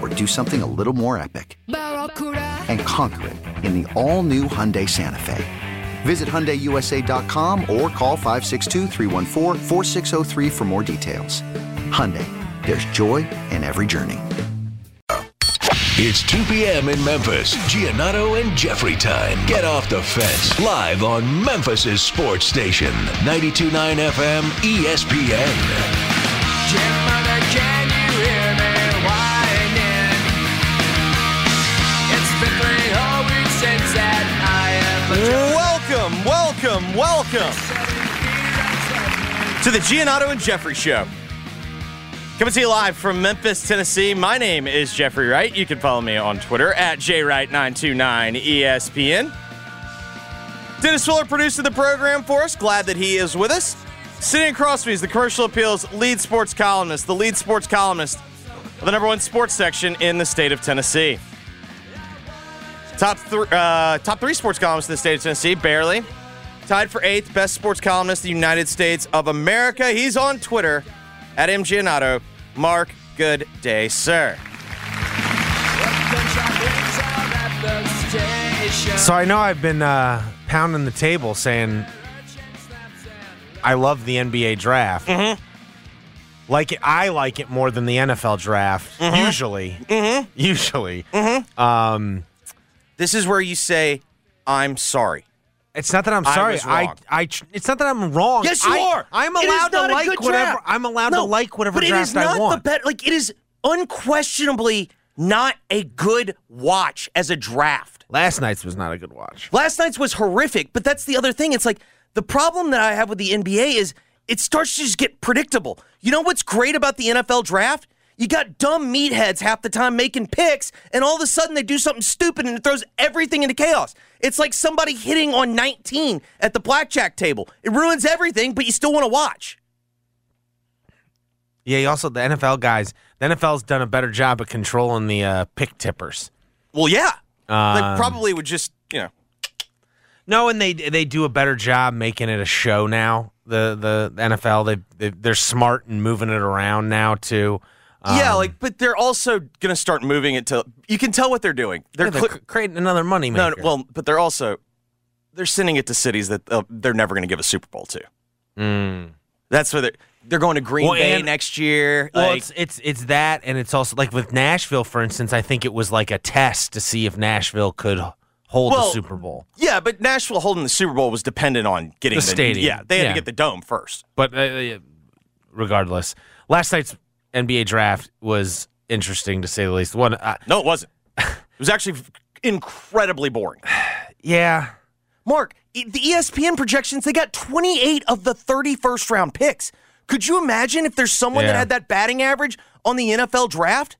or do something a little more epic? And conquer it in the all new Hyundai Santa Fe. Visit HyundaiUSA.com or call 562 for more details. Hyundai, there's joy in every journey. It's 2 p.m. in Memphis. Giannotto and Jeffrey time. Get off the fence. Live on Memphis's sports station. 92.9 FM ESPN. Welcome, to the Giannotto and Jeffrey Show. Coming to you live from Memphis, Tennessee. My name is Jeffrey Wright. You can follow me on Twitter at jwright929ESPN. Dennis Fuller producing the program for us. Glad that he is with us. Sitting across me is the Commercial Appeals lead sports columnist, the lead sports columnist of the number one sports section in the state of Tennessee. Top, th- uh, top three sports columnists in the state of Tennessee, barely. Tied for eighth, best sports columnist in the United States of America. He's on Twitter at MGiannotto. Mark, good day, sir. So I know I've been uh, pounding the table saying I love the NBA draft. Mm-hmm. Like it, I like it more than the NFL draft. Mm-hmm. Usually, usually. Um, This is where you say, I'm sorry. It's not that I'm I sorry. I. I, tr- it's not that I'm wrong. Yes, you I, are. I'm allowed to like whatever. draft. I'm allowed No, to like whatever draft I want. but it is not I. The bet, like it is unquestionably not a good watch as a draft. Last night's was not a good watch. Last night's was horrific, but that's the other thing. It's like the problem that I have with the NBA is it starts to just get predictable. You know what's great about the NFL draft? You got dumb meatheads half the time making picks, and all of a sudden they do something stupid and it throws everything into chaos. It's like somebody hitting on 19 at the blackjack table. It ruins everything, but you still want to watch. Yeah, you also the NFL guys. The NFL's done a better job of controlling the uh, pick tippers. Well, yeah. they Um, probably would just, you know. No, and they they do a better job making it a show now. The the NFL they, they they're smart and moving it around now too. Yeah, Um, like, but they're also going to start moving it to. You can tell what they're doing. They're, yeah, they're cl- creating another money no, maker. no, no, well, but they're also they're sending it to cities that uh, they're never going to give a Super Bowl to. Mm. That's where they're they're going to Green Well, Bay and- next year. Well, like, it's it's it's that, and it's also like with Nashville, for instance. I think it was like a test to see if Nashville could hold Well, the Super Bowl. yeah, but Nashville holding the Super Bowl was dependent on getting The stadium. Yeah, they had Yeah. to get the dome first. But uh, regardless, last night's NBA draft was interesting to say the least. One, uh, No, it wasn't. it was actually incredibly boring. yeah, Mark, the ESPN projections, they got 28 of the 31st round picks. Could you imagine if there's someone that had that batting average on the NFL draft?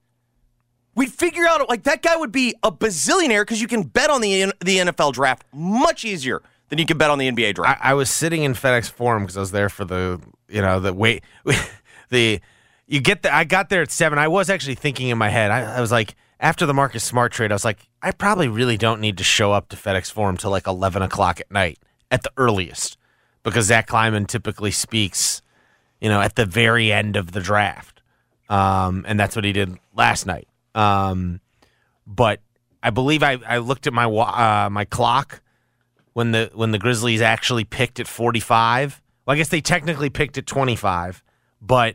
We'd figure out like that guy would be a bazillionaire because you can bet on the the NFL draft much easier than you can bet on the NBA I, draft. I was sitting in FedEx Forum because I was there for the, you know, the wait, the, you get the, I got there at seven. I was actually thinking in my head, I, I was like, after the Marcus Smart trade, I was like, I probably really don't need to show up to FedEx Forum till like 11 o'clock at night at the earliest because Zach Kleiman typically speaks, you know, at the very end of the draft, um, and that's what he did last night. Um, but I believe I, I looked at my uh, my clock when the when the Grizzlies actually picked at 45. Well, I guess they technically picked at 25, but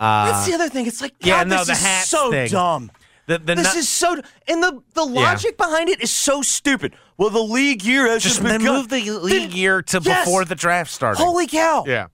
uh, That's the other thing. It's like, yeah, God, no, this the is so thing. dumb. the, the This nu- is so, and the the logic behind it is so stupid. Well, the league year has just just then begun. move the league year to Yes! before the draft started. Holy cow! yeah,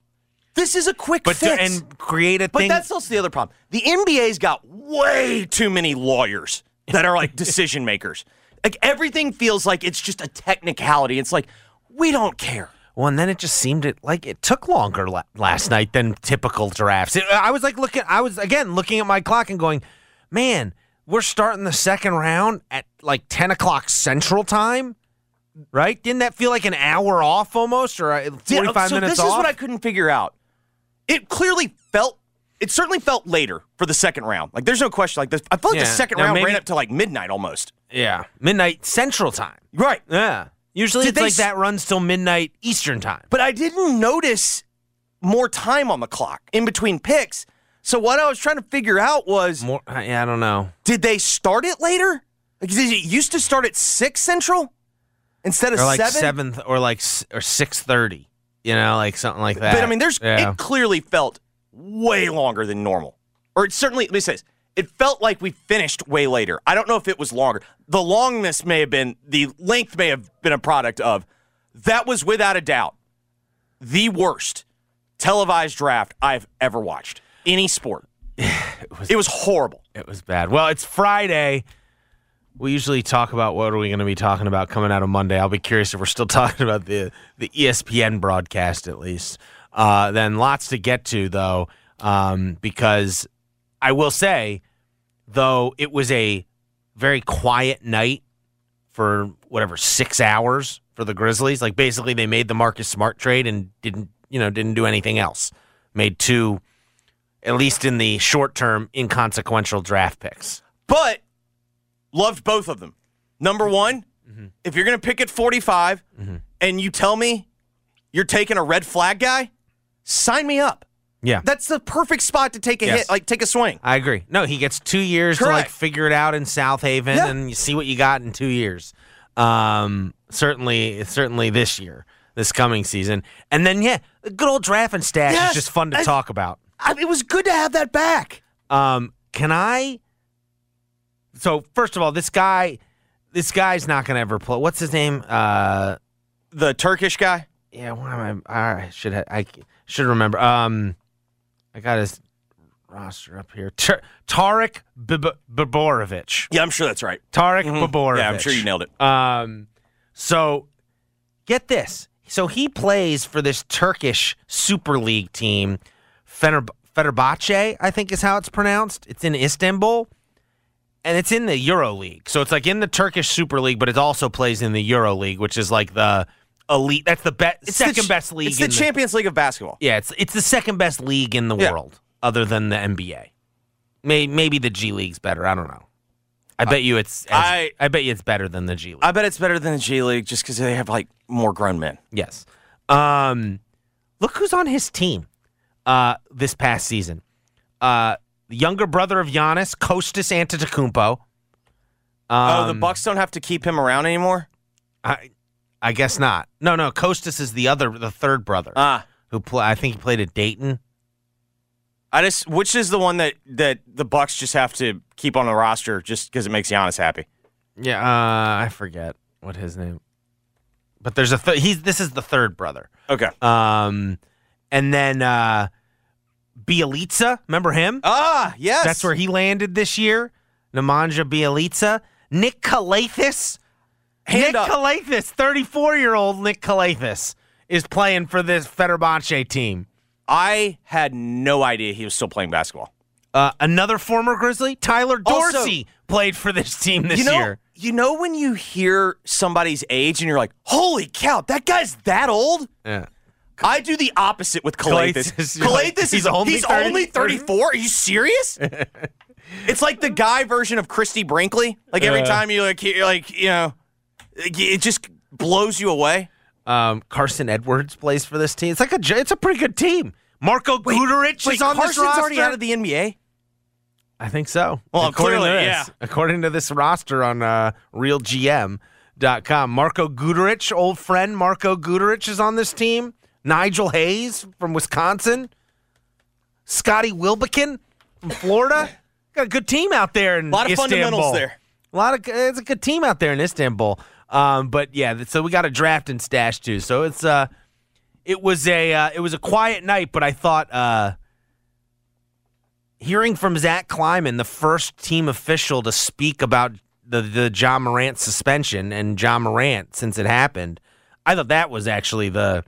This is a quick but to, fix. and create a but thing. But that's also the other problem. The NBA's got way too many lawyers that are like decision makers. Like everything feels like it's just a technicality. It's like we don't care. Well, and then it just seemed it like it took longer la- last night than typical drafts. It, I was like looking, I was again looking at my clock and going, man, we're starting the second round at like ten o'clock Central Time, right? Didn't that feel like an hour off almost, or uh, Yeah, forty five so minutes this off? This is what I couldn't figure out. It clearly felt. It certainly felt later for the second round. Like there's no question. Like this, I felt like the second Now, round maybe- ran up to like midnight almost. yeah, midnight Central Time. Right. Yeah, usually Did it's they like s- that runs till midnight Eastern Time. But I didn't notice more time on the clock in between picks. So what I was trying to figure out was, More, yeah, I don't know. did they start it later? Like, did it used to start at six central instead of Or like seven? seventh, or like s- or six thirty. You know, like something like that. But I mean, there's yeah. it clearly felt way longer than normal, or it certainly. Let me say this: it felt like we finished way later. I don't know if it was longer. The longness may have been the length may have been a product of that was without a doubt the worst televised draft I've ever watched any sport. it, was, horrible. It was bad. Well, it's Friday. We usually talk about what are we going to be talking about coming out of Monday. I'll be curious if we're still talking about the the ESPN broadcast at least. Uh, then lots to get to though, um, because I will say, though it was a very quiet night for whatever six hours for the Grizzlies. Like basically, they made the Marcus Smart trade and didn't you know didn't do anything else. Made two at least in the short term, inconsequential draft picks. But loved both of them. Number mm-hmm. one, mm-hmm. if you're going to pick at 45 mm-hmm. and you tell me you're taking a red flag guy, sign me up. Yeah, That's the perfect spot to take a Yes. hit, like take a swing. I agree. No, he gets two years to like figure it out in Southaven, Yeah. and you see what you got in two years. Um, certainly, certainly this year, this coming season, and then yeah, the good old draft and stash Yes. is just fun to I- talk about. I it was good to have that back. Um, can I? So first of all, this guy, this guy's not going to ever play. What's his name? Uh, The Turkish guy. yeah, why am I? I should I should remember. Um, I got his roster up here. Tar- Tarik Biberovic. Yeah, I'm sure that's right. Tarik Biberovic. Yeah, I'm sure you nailed it. Um, so get this. So he plays for this Turkish Super League team, Fener- Fenerbahce, I think is how it's pronounced. It's in Istanbul, and it's in the Euro League. So it's like in the Turkish Super League, but it also plays in the Euro League, which is like the elite. That's the best, second the ch- best league. It's the Champions League of basketball. yeah, it's it's the second best league in the Yeah. world, other than the NBA. May, maybe the G League's better. I don't know. I bet you it's. As, I I- bet you it's better than the G League. I bet it's better than the G League just because they have like more grown men. Yes. Um, look who's on his team uh, this past season. Uh, the younger brother of Giannis, Kostas Antetokounmpo. oh, the Um, Bucks don't have to keep him around anymore. I, I guess not. No, no. Kostas is the other, the third brother Ah, who play. I think he played at Dayton. I just which is the one that that the Bucks just have to keep on the roster just because it makes Giannis happy. Yeah, uh, I forget what his name. But there's a th- he's this is the third brother. Okay. Um, and then uh, Bjelica, remember him? Ah, yes. That's where he landed this year. Nemanja Bjelica. Nick Calathes. Hand Nick up. Calathes, 34 year old Nick Calathes, is playing for this Fenerbahce team. I had no idea he was still playing basketball. Uh, another former Grizzly, Tyler Also- Dorsey, played for this team this you know, year. you know when you hear somebody's age and you're like, "Holy cow, that guy's that old." Yeah. I do the opposite with Calathes. Calathes, Calathes he's is only he's 30 only 34. Are you serious? it's like the guy version of Christie Brinkley. Like every Uh. time you like, you're like, you know, it just blows you away. Um, Carson Edwards plays for this team. It's like a j- it's a pretty good team. Marko Guduric Wait, is on Carson's this roster. already out of the NBA. I think so. Well, according clearly, to this, yeah. According to this roster on uh, RealGM.com, Marko Guduric, old friend Marko Guduric is on this team. Nigel Hayes from Wisconsin. Scotty Wilbekin from Florida. Got a good team out there in A lot of Istanbul. fundamentals there. A lot of it's a good team out there in Istanbul. Um, but yeah, so we got a draft and stash too. So it's uh, it was a uh, it was a quiet night, but I thought uh, hearing from Zach Kleiman, the first team official to speak about the the Ja Morant suspension and Ja Morant since it happened, I thought that was actually the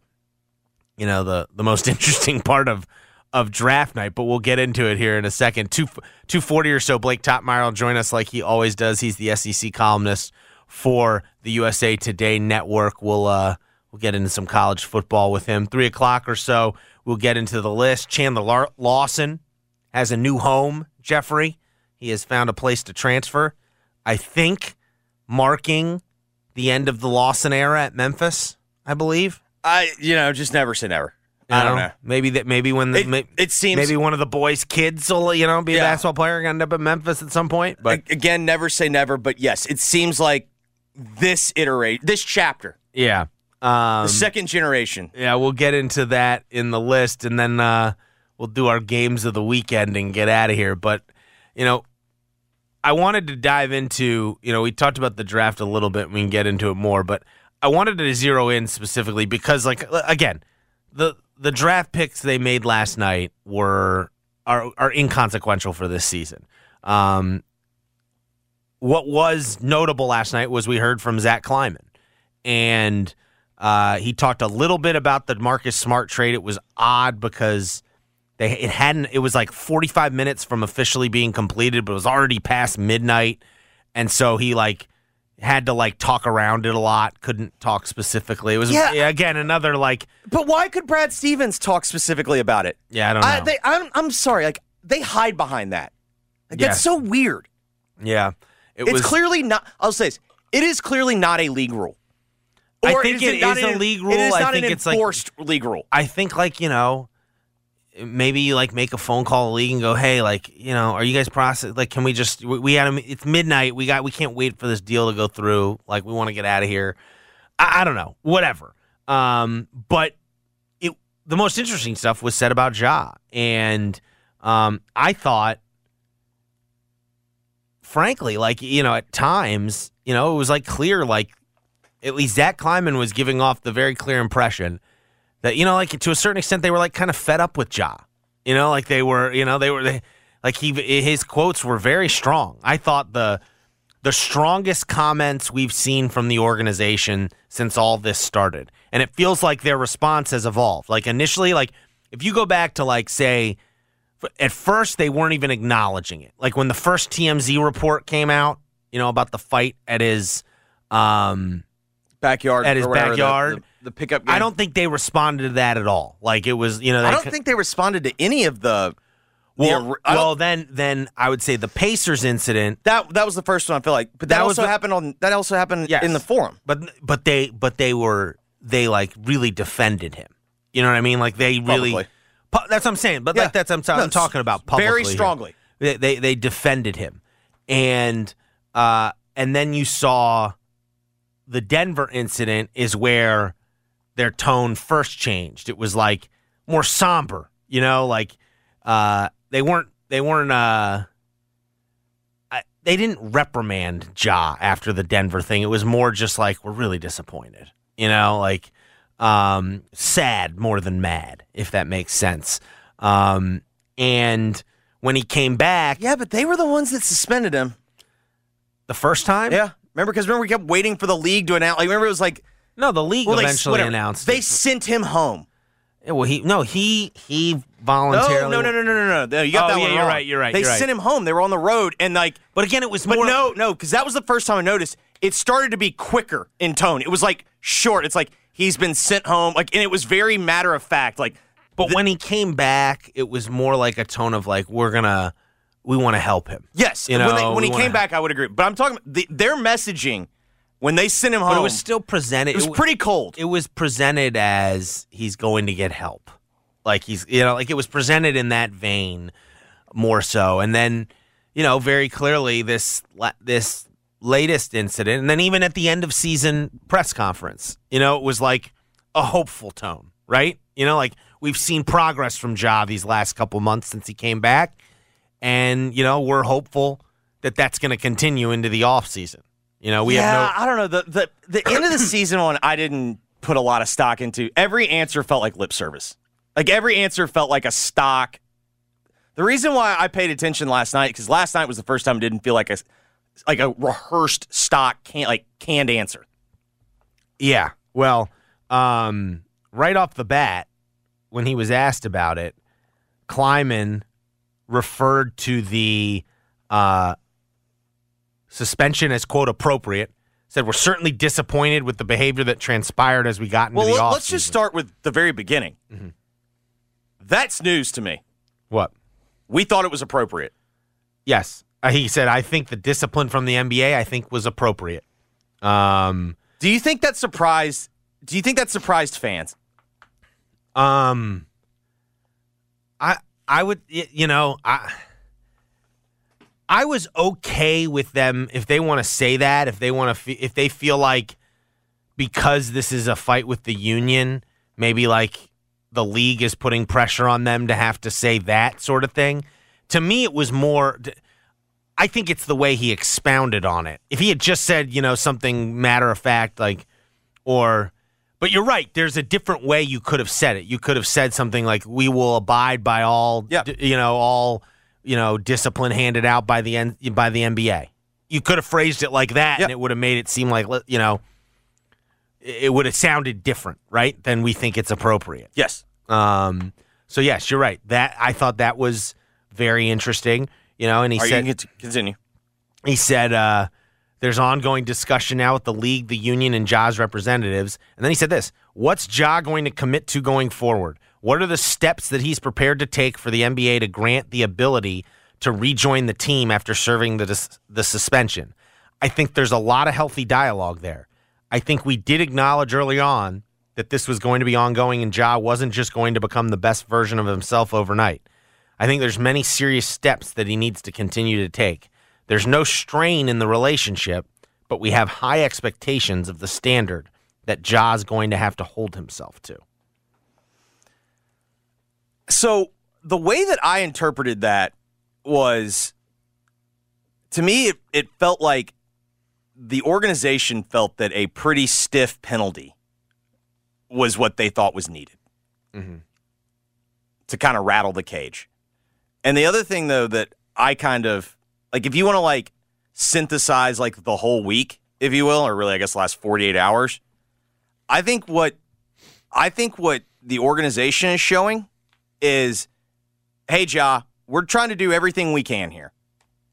you know the the most interesting part of of draft night. But we'll get into it here in a second. Two two forty or so. Blake Toppmeyer will join us like he always does. He's the SEC columnist for the USA Today network. We'll uh we'll get into some college football with him. Three o'clock or so. We'll get into the list. Chandler Lawson has a new home. Jeffrey, he has found a place to transfer. I think marking the end of the Lawson era at Memphis. I believe. I, you know, just never say never. I don't know. Maybe that. Maybe when the It- may- it seems- maybe one of the boys' kids will you know be a Yeah. basketball player and end up at Memphis at some point. But again, never say never, but yes, it seems like this iterate, this chapter, yeah, um, the second generation. yeah, we'll get into that in the list, and then uh, we'll do our games of the weekend and get out of here. But you know, I wanted to dive into you know we talked about the draft a little bit. We can get into it more, but I wanted to zero in specifically because like again, the the draft picks they made last night were are are inconsequential for this season. Um, what was notable last night was we heard from Zach Kleiman, and uh, he talked a little bit about the Marcus Smart trade. It was odd because they it hadn't. It was like 45 minutes from officially being completed, but it was already past midnight, and so he like had to like talk around it a lot. Couldn't talk specifically. It was Yeah. again another like But why could Brad Stevens talk specifically about it? yeah I don't know. I, they, I'm, I'm sorry. Like they hide behind that. Like, Yeah. That's so weird. yeah, it It's was clearly not. I'll say this. It is clearly not a league rule. I Or think it not is a league It rule. is I think an it's like- enforced league rule. I think like you know, maybe you like make a phone call to the league and go, hey, like you know, are you guys process? Like, can we just we, we had a, it's midnight. We got we can't wait for this deal to go through. Like, we want to get out of here. I, I don't know, whatever. Um, but it the most interesting stuff was said about Ja, and um, I thought. Frankly, like you know, at times, you know, it was like clear, like at least Zach Kleiman was giving off the very clear impression that you know, like to a certain extent, they were like kind of fed up with Ja. You know, like they were, you know, they were they, like he his quotes were very strong. I thought the the strongest comments we've seen from the organization since all this started, and it feels like their response has evolved. Like initially, like if you go back to like say. At first, they weren't even acknowledging it. Like when the first TMZ report came out, you know, about the fight at his um, Backyard At his whatever, the- backyard. The, the pickup. Game. I don't think they responded to that at all. Like it was, you know, I don't c- think they responded to any of the. Well, the well, then, then I would say the Pacers incident, that that was the first one. I feel like, but that, That was also the- happened on. That also happened Yes. in the forum. but but they but they were they like really defended him. You know what I mean? Like they really. Publicly. That's what I'm saying. But Yeah. like that's I'm, I'm talking about publicly very strongly. They, they they defended him, and uh, and then you saw the Denver incident is where their tone first changed. It was like more somber, you know, like uh, they weren't they weren't uh, I, they didn't reprimand Ja after the Denver thing. It was more just like we're really disappointed, you know, like um, sad more than mad, if that makes sense. Um, and when he came back Yeah, but they were the ones that suspended him. the first time, Yeah, remember? Because remember, we kept waiting for the league to announce. Like, remember, it was like no, the league well, they- eventually whatever. announced they it. sent him home. Yeah, well, he no, he he voluntarily. no, no, no, no, no, no, no. You got Oh, that yeah, one you're right, you're right, They you're right. sent him home. They were on the road, and like, But again, it was but more. no, no, because that was the first time I noticed. It started to be quicker in tone. It was like short. It's like he's been sent home, like, and it was very matter of fact. Like, But when he came back, it was more like a tone of like we're gonna, we want to help him. yes, You when, they- know, when he came wanna- back, I would agree. But I'm talking the, their messaging When they sent him home, But it was still presented. it was it pretty cold. It was presented as he's going to get help. Like he's, you know, like it was presented in that vein more so. And then, you know, very clearly this this latest incident, and then even at the end of season press conference, you know, it was like a hopeful tone, right? You know, like we've seen progress from Ja these last couple months since he came back, and you know we're hopeful that that's going to continue into the off season. You know, we yeah, have no. I don't know. The, the the end of the season one, I didn't put a lot of stock into. Every answer felt like lip service. Like every answer felt like a stock. The reason why I paid attention last night because last night was the first time it didn't feel like a like a rehearsed stock can like canned answer. Yeah. Well, um, right off the bat, when he was asked about it, Kleiman referred to the uh, suspension as quote appropriate. Said we're certainly disappointed with the behavior that transpired as we got into Well, the let- off. let's just start with the very beginning. That's news to me. what? We thought it was appropriate. Yes, uh, he said. I think the discipline from the NBA, I think, was appropriate. Um, Do you think that surprised? Do you think that surprised fans? Um, I I would you know I I was okay with them if they want to say that if they want to if they feel like because this is a fight with the union maybe like the league is putting pressure on them to have to say that sort of thing. To me, it was more. I think it's the way he expounded on it. If he had just said, you know, something matter of fact, like, or, but you're right. There's a different way you could have said it. You could have said something like, "We will abide by all, d- you know, all, you know, discipline handed out by the N- by the NBA." You could have phrased it like that, Yeah. and it would have made it seem like, you know, it would have sounded different, right? Than we think it's appropriate. Yes. Um, so yes, you're right. That I thought that was very interesting. You know, and he Are said you can continue? he said uh, there's ongoing discussion now with the league, the union, and Ja's representatives. And then he said this: What's Ja going to commit to going forward? What are the steps that he's prepared to take for the NBA to grant the ability to rejoin the team after serving the dis- the suspension? I think there's a lot of healthy dialogue there. I think we did acknowledge early on that this was going to be ongoing and Ja wasn't just going to become the best version of himself overnight. I think there's many serious steps that he needs to continue to take. There's no strain in the relationship, but we have high expectations of the standard that Ja's going to have to hold himself to. So the way that I interpreted that was to me it, it felt like the organization felt that a pretty stiff penalty was what they thought was needed mm-hmm. to kind of rattle the cage. And the other thing though that I kind of like if you want to like synthesize like the whole week, if you will, or really I guess the last 48 hours, I think what I think what the organization is showing is, hey, Ja, we're trying to do everything we can here.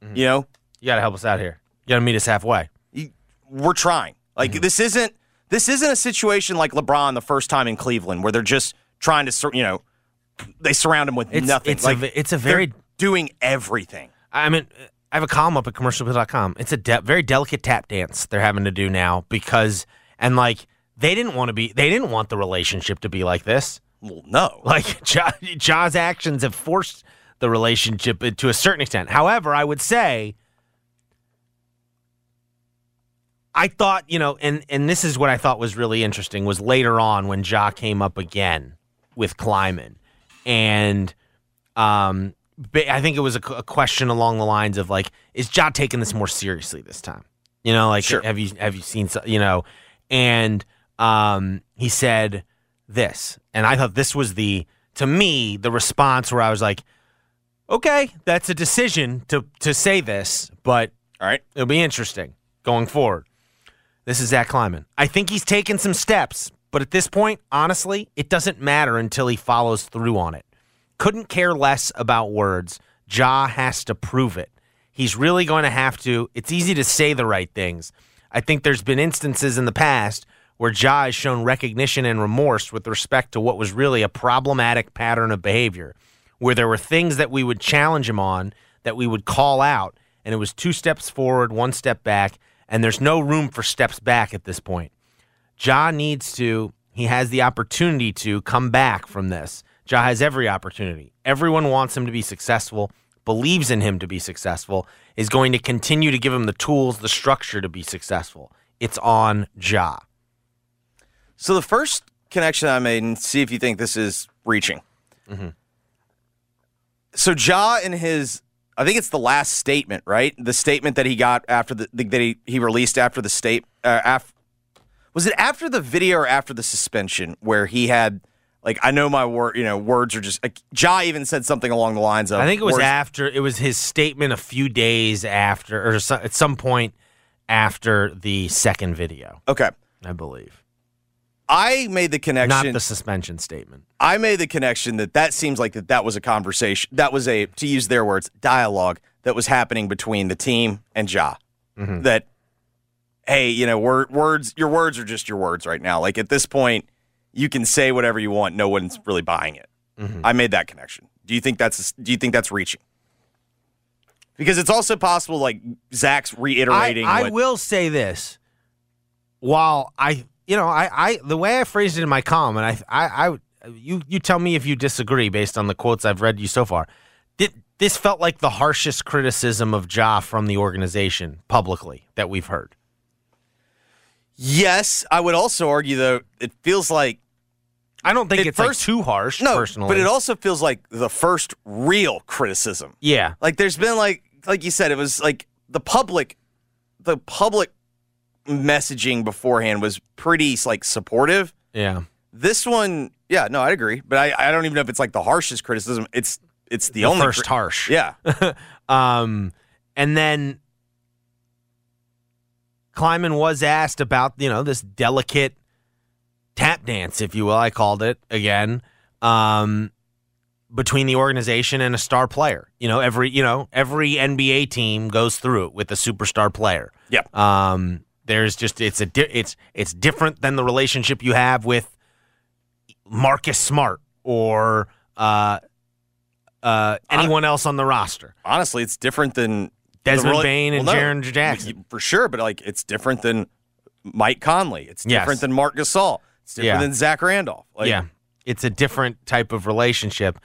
Mm-hmm. You know, You got to help us out here. You got to meet us halfway. You- we're trying. Like mm-hmm. this isn't this isn't a situation like LeBron the first time in Cleveland where they're just trying to, you know, they surround him with It's- nothing. it's a like ve- it's a very- doing everything. I mean, I have a column up at commercialappeal.com. It's a de- very delicate tap dance they're having to do now because, and like, they didn't want to be, they didn't want the relationship to be like this. Well, no, Like, ja, Ja's actions have forced the relationship uh, to a certain extent. However, I would say, I thought, you know, and and this is what I thought was really interesting was later on when Ja came up again with Kleiman, and um, I think it was a, a question along the lines of like, is Ja taking this more seriously this time? You know, like Sure. have you have you seen you know, and um, he said this, and I thought this was the to me the response where I was like, okay, that's a decision to to say this, but all right. it'll be interesting going forward. This is Zach Kleiman. I think he's taken some steps, but at this point, honestly, it doesn't matter until he follows through on it. Couldn't care less about words. Ja has to prove it. He's really going to have to. It's easy to say the right things. I think there's been instances in the past where Ja has shown recognition and remorse with respect to what was really a problematic pattern of behavior, where there were things that we would challenge him on, that we would call out, and it was two steps forward, one step back, and there's no room for steps back at this point. Ja needs to, he has the opportunity to come back from this. Ja has every opportunity. Everyone wants him to be successful, believes in him to be successful, is going to continue to give him the tools, the structure to be successful. It's on Ja. So the first connection I made, and see if you think this is reaching. So Ja in his, I think it's the last statement, right? The statement that he got after the that he, he released after the state, uh, af, was it after the video or after the suspension where he had like I know my word, you know, words are just like Ja even said something along the lines of I think it was words- after, it was his statement a few days after, or so, at some point after the second video, okay. I believe. I made the connection. Not the suspension statement. I made the connection that that seems like that that was a conversation. That was a, to use their words, dialogue that was happening between the team and Ja. Mm-hmm. That, hey, you know, word, words, your words are just your words right now. Like at this point, you can say whatever you want. No one's really buying it. Mm-hmm. I made that connection. Do you think that's do you think that's reaching? Because it's also possible, like Zach's reiterating. I, I what, will say this. While I, you know, I, I, the way I phrased it in my column, and I, I, I, you, you tell me if you disagree based on the quotes I've read you so far. Did this felt like the harshest criticism of Ja from the organization publicly that we've heard? Yes, I would also argue though. It feels like I don't think It it's first- like too harsh. no, personally, but it also feels like the first real criticism. yeah, Like there's been like like you said, it was like the public the public messaging beforehand was pretty like supportive. yeah. This one, yeah, no, I'd agree. But I, I don't even know if it's like the harshest criticism. It's it's the, The only first harsh. Yeah. Um, and then Kleiman was asked about, you know, this delicate tap dance, if you will, I called it again, um, between the organization and a star player. You know, every you know every NBA team goes through it with a superstar player. Yep. Um, there's just it's a di- it's it's different than the relationship you have with Marcus Smart or uh, uh, anyone else on the roster. Honestly, it's different than Desmond rela- Bane and Well, no, Jaren Jackson. For sure, but like it's different than Mike Conley. It's Yes. different than Marc Gasol. It's different Yeah. than Zach Randolph. Like, yeah, it's a different type of relationship.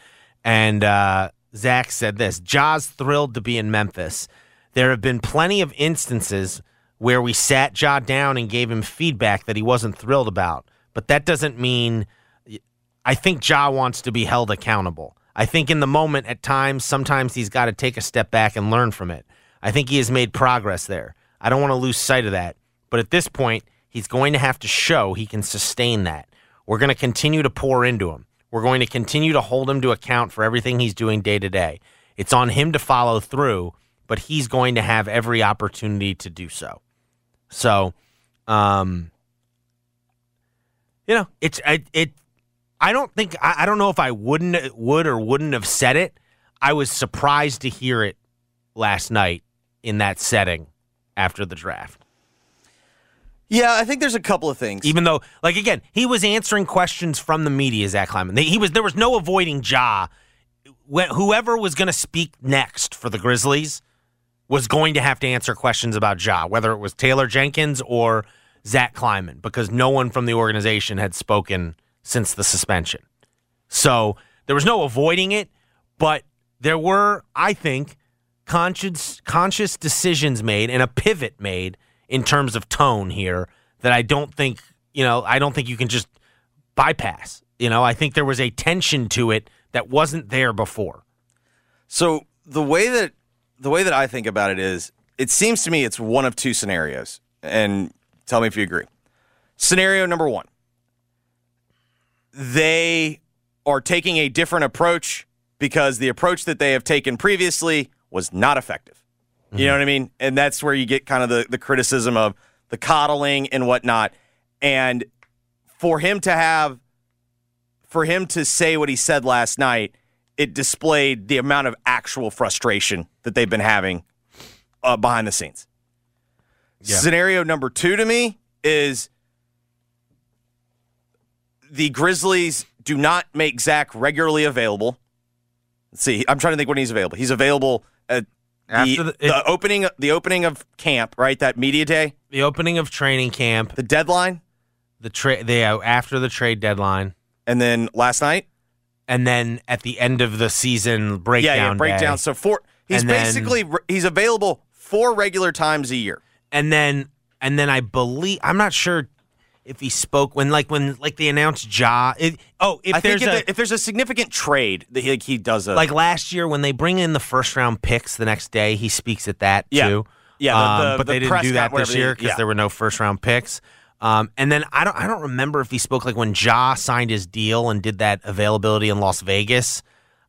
And uh, Zach said this: "Ja's thrilled to be in Memphis. There have been plenty of instances where we sat Ja down and gave him feedback that he wasn't thrilled about, but that doesn't mean. I think Ja wants to be held accountable. I think in the moment, at times, sometimes he's got to take a step back and learn from it. I think he has made progress there. I don't want to lose sight of that. But at this point, he's going to have to show he can sustain that. We're going to continue to pour into him. We're going to continue to hold him to account for everything he's doing day to day. It's on him to follow through, but he's going to have every opportunity to do so. So, um, you know, it's I, it. I don't think I, I don't know if I wouldn't would or wouldn't have said it. I was surprised to hear it last night in that setting after the draft. Yeah, I think there's a couple of things. Even though, like again, he was answering questions from the media. Zach Kleiman. He was there was no avoiding Ja. Whoever was going to speak next for the Grizzlies was going to have to answer questions about Ja, whether it was Taylor Jenkins or Zach Kleiman, because no one from the organization had spoken since the suspension. So there was no avoiding it, but there were, I think, conscious conscious decisions made and a pivot made in terms of tone here that I don't think you know I don't think you can just bypass. You know, I think there was a tension to it that wasn't there before. So the way that the way that I think about it is, it seems to me it's one of two scenarios, and tell me if you agree. Scenario number one: they are taking a different approach because the approach that they have taken previously was not effective. You know what I mean? And that's where you get kind of the, the criticism of the coddling and whatnot. And for him to have, for him to say what he said last night, it displayed the amount of actual frustration that they've been having uh, behind the scenes. Scenario number two to me is the Grizzlies do not make Zach regularly available. Let's see. I'm trying to think when he's available. He's available at After the, the- it- opening the opening of camp, right? That media day, The opening of training camp, the deadline, the trade, the uh, after the trade deadline, and then last night. and then at the end of the season breakdown. yeah, yeah, breakdown. day. So four. He's And then- basically he's available four regular times a year. and then and then I believe I'm not sure if he spoke when like when like they announced Ja. It, oh, if I think there's if, a there- if there's a significant trade that he, like he does a like last year when they bring in the first round picks the next day, he speaks at that Yeah. too. Yeah, the- Um, the- but the they didn't do that this year because yeah. there were no first round picks. Um, and then I don't I don't remember if he spoke like when Ja signed his deal and did that availability in Las Vegas.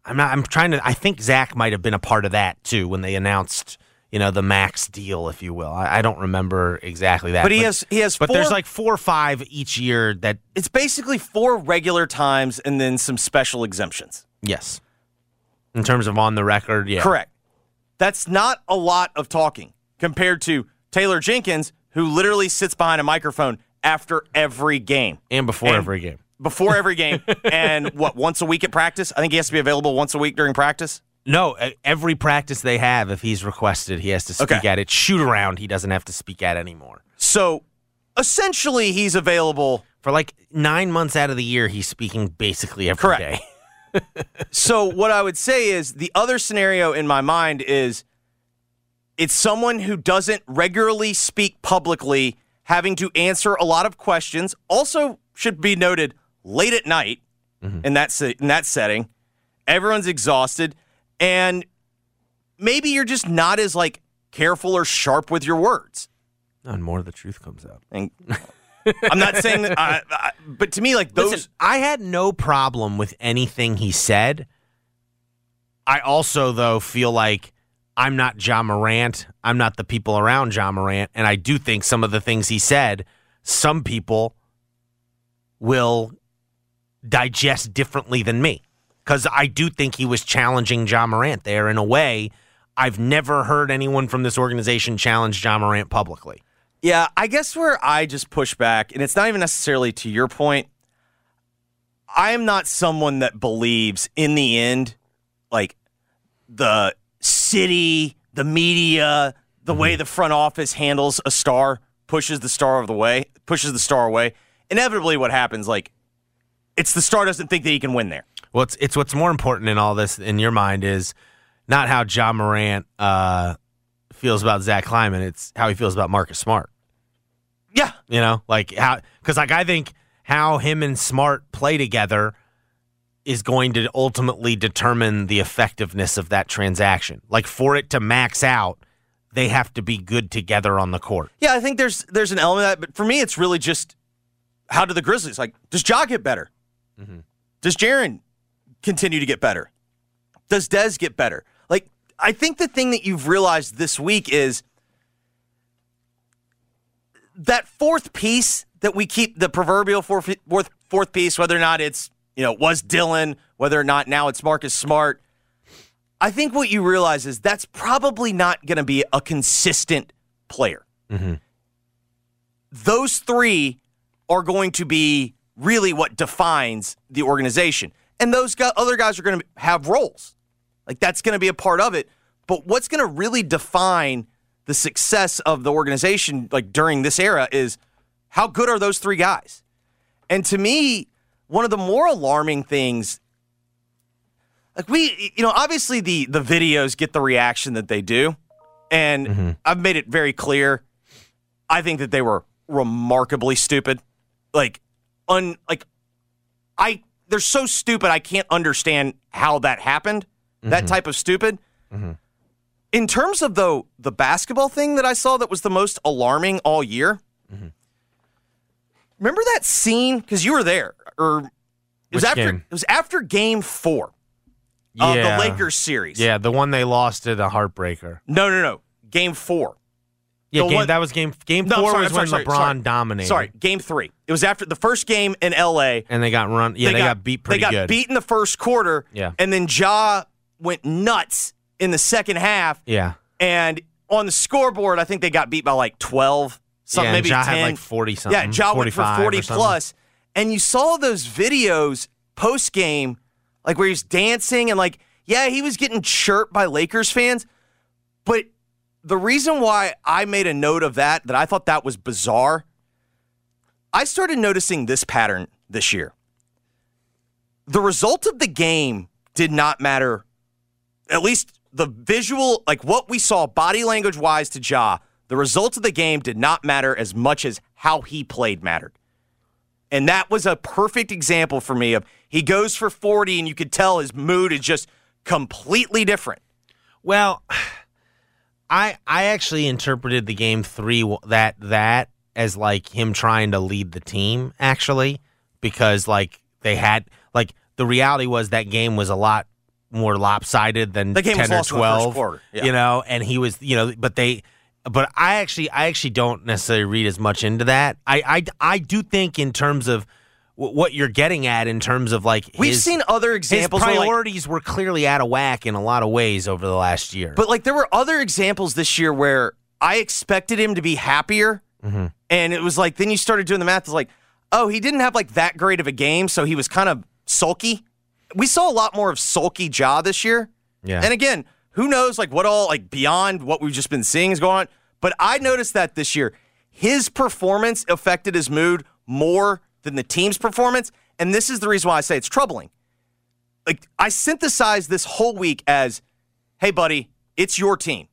I'm not. I'm trying to. I think Zach might have been a part of that too when they announced you know the max deal, if you will. I, I don't remember exactly that. But he has- he has But there's like four or five each year that It's basically four regular times and then some special exemptions. yes, in terms of on the record, yeah, Correct. That's not a lot of talking compared to Taylor Jenkins, who literally sits behind a microphone after every game. and before And- every game. Before every game, and what, once a week at practice? I think he has to be available once a week during practice. No, every practice they have, if he's requested, he has to speak Okay. at it. Shoot around, he doesn't have to speak at anymore. So essentially, he's available. For like nine months out of the year, he's speaking basically every day. Correct. So what I would say is the other scenario in my mind is it's someone who doesn't regularly speak publicly, having to answer a lot of questions. Also, should be noted late at night mm-hmm. in that se- in that setting. Everyone's exhausted, and maybe you're just not as like careful or sharp with your words. And more of the truth comes out. And I'm not saying that, I, I, but to me, like those. Listen, I had no problem with anything he said. I also, though, feel like I'm not Ja Morant. I'm not the people around Ja Morant. And I do think some of the things he said, some people will digest differently than me. Because I do think he was challenging Ja Morant there in a way I've never heard anyone from this organization challenge Ja Morant publicly. Yeah, I guess where I just push back, and it's not even necessarily to your point. I am not someone that believes in the end, like the city, the media, the way mm-hmm. the front office handles a star pushes the star of the way, pushes the star away. Inevitably, what happens, like, it's the star doesn't think that he can win there. Well, it's, it's what's more important in all this in your mind is not how Ja Morant uh, feels about Zach Kleiman. It's how he feels about Marcus Smart. Yeah, You know, like how because like I think how him and Smart play together is going to ultimately determine the effectiveness of that transaction. Like for it to max out, they have to be good together on the court. yeah. I think there's there's an element of that, but for me, it's really just how do the Grizzlies like? Does Ja get better? Does Jaren continue to get better? Does Dez get better? Like, I think the thing that you've realized this week is that fourth piece that we keep the proverbial fourth, fourth, fourth piece, whether or not it's, you know, was Dylan, whether or not now it's Marcus Smart. I think what you realize is that's probably not going to be a consistent player. Mm-hmm. Those three are going to be really what defines the organization. And those other guys are going to have roles. Like that's going to be a part of it. But what's going to really define the success of the organization like during this era is how good are those three guys? And to me, one of the more alarming things like we you know, obviously the the videos get the reaction that they do. And mm-hmm. I've made it very clear I think that they were remarkably stupid. Like un like I they're so stupid I can't understand how that happened. That mm-hmm. type of stupid. Mm-hmm. In terms of though the basketball thing that I saw that was the most alarming all year. Mm-hmm. Remember that scene cuz you were there or it was Which after game? it was after game 4 of the Lakers series. Yeah, the one they lost at a heartbreaker. No, no, no. Game 4. Yeah, game, one- that was game game No, four sorry, was I'm when sorry, LeBron sorry, dominated. Sorry, game 3. It was after the first game in LA. And they got run yeah, they, got, beat pretty They got good. beat in the first quarter. Yeah. And then Ja went nuts in the second half. Yeah. And on the scoreboard, I think they got beat by like 12, something Yeah, maybe Ja 10. had like 40 Yeah, something, Ja went for 40 plus. And you saw those videos post game, like where he's dancing and like, yeah, he was getting chirped by Lakers fans. But the reason why I made a note of that, that I thought that was bizarre, I started noticing this pattern this year. The result of the game did not matter, at least the visual, like what we saw body language wise to Ja, the results of the game did not matter as much as how he played mattered. And that was a perfect example for me of he goes for 40 and you could tell his mood is just completely different. Well, I I actually interpreted the game three that that as like him trying to lead the team actually because like they had like the reality was that game was a lot more lopsided than The game was ten or lost in the first twelve. yeah. You know, and he was you know, but they. But I actually, I actually don't necessarily read as much into that. I, I, I do think in terms of what you're getting at, in terms of like We've his- seen other his examples like, priorities were clearly out of whack in a lot of ways over the last year. But like there were other examples this year where I expected him to be happier, mm-hmm. and it was like then you started doing the math. It's like, oh, he didn't have like that great of a game, so he was kind of sulky. We saw a lot more of sulky Ja this year. Yeah. And again, who knows like what all like beyond what we've just been seeing is going on. But I noticed that this year, his performance affected his mood more than the team's performance. And this is the reason why I say it's troubling. Like I synthesized this whole week as, hey, buddy, it's your team.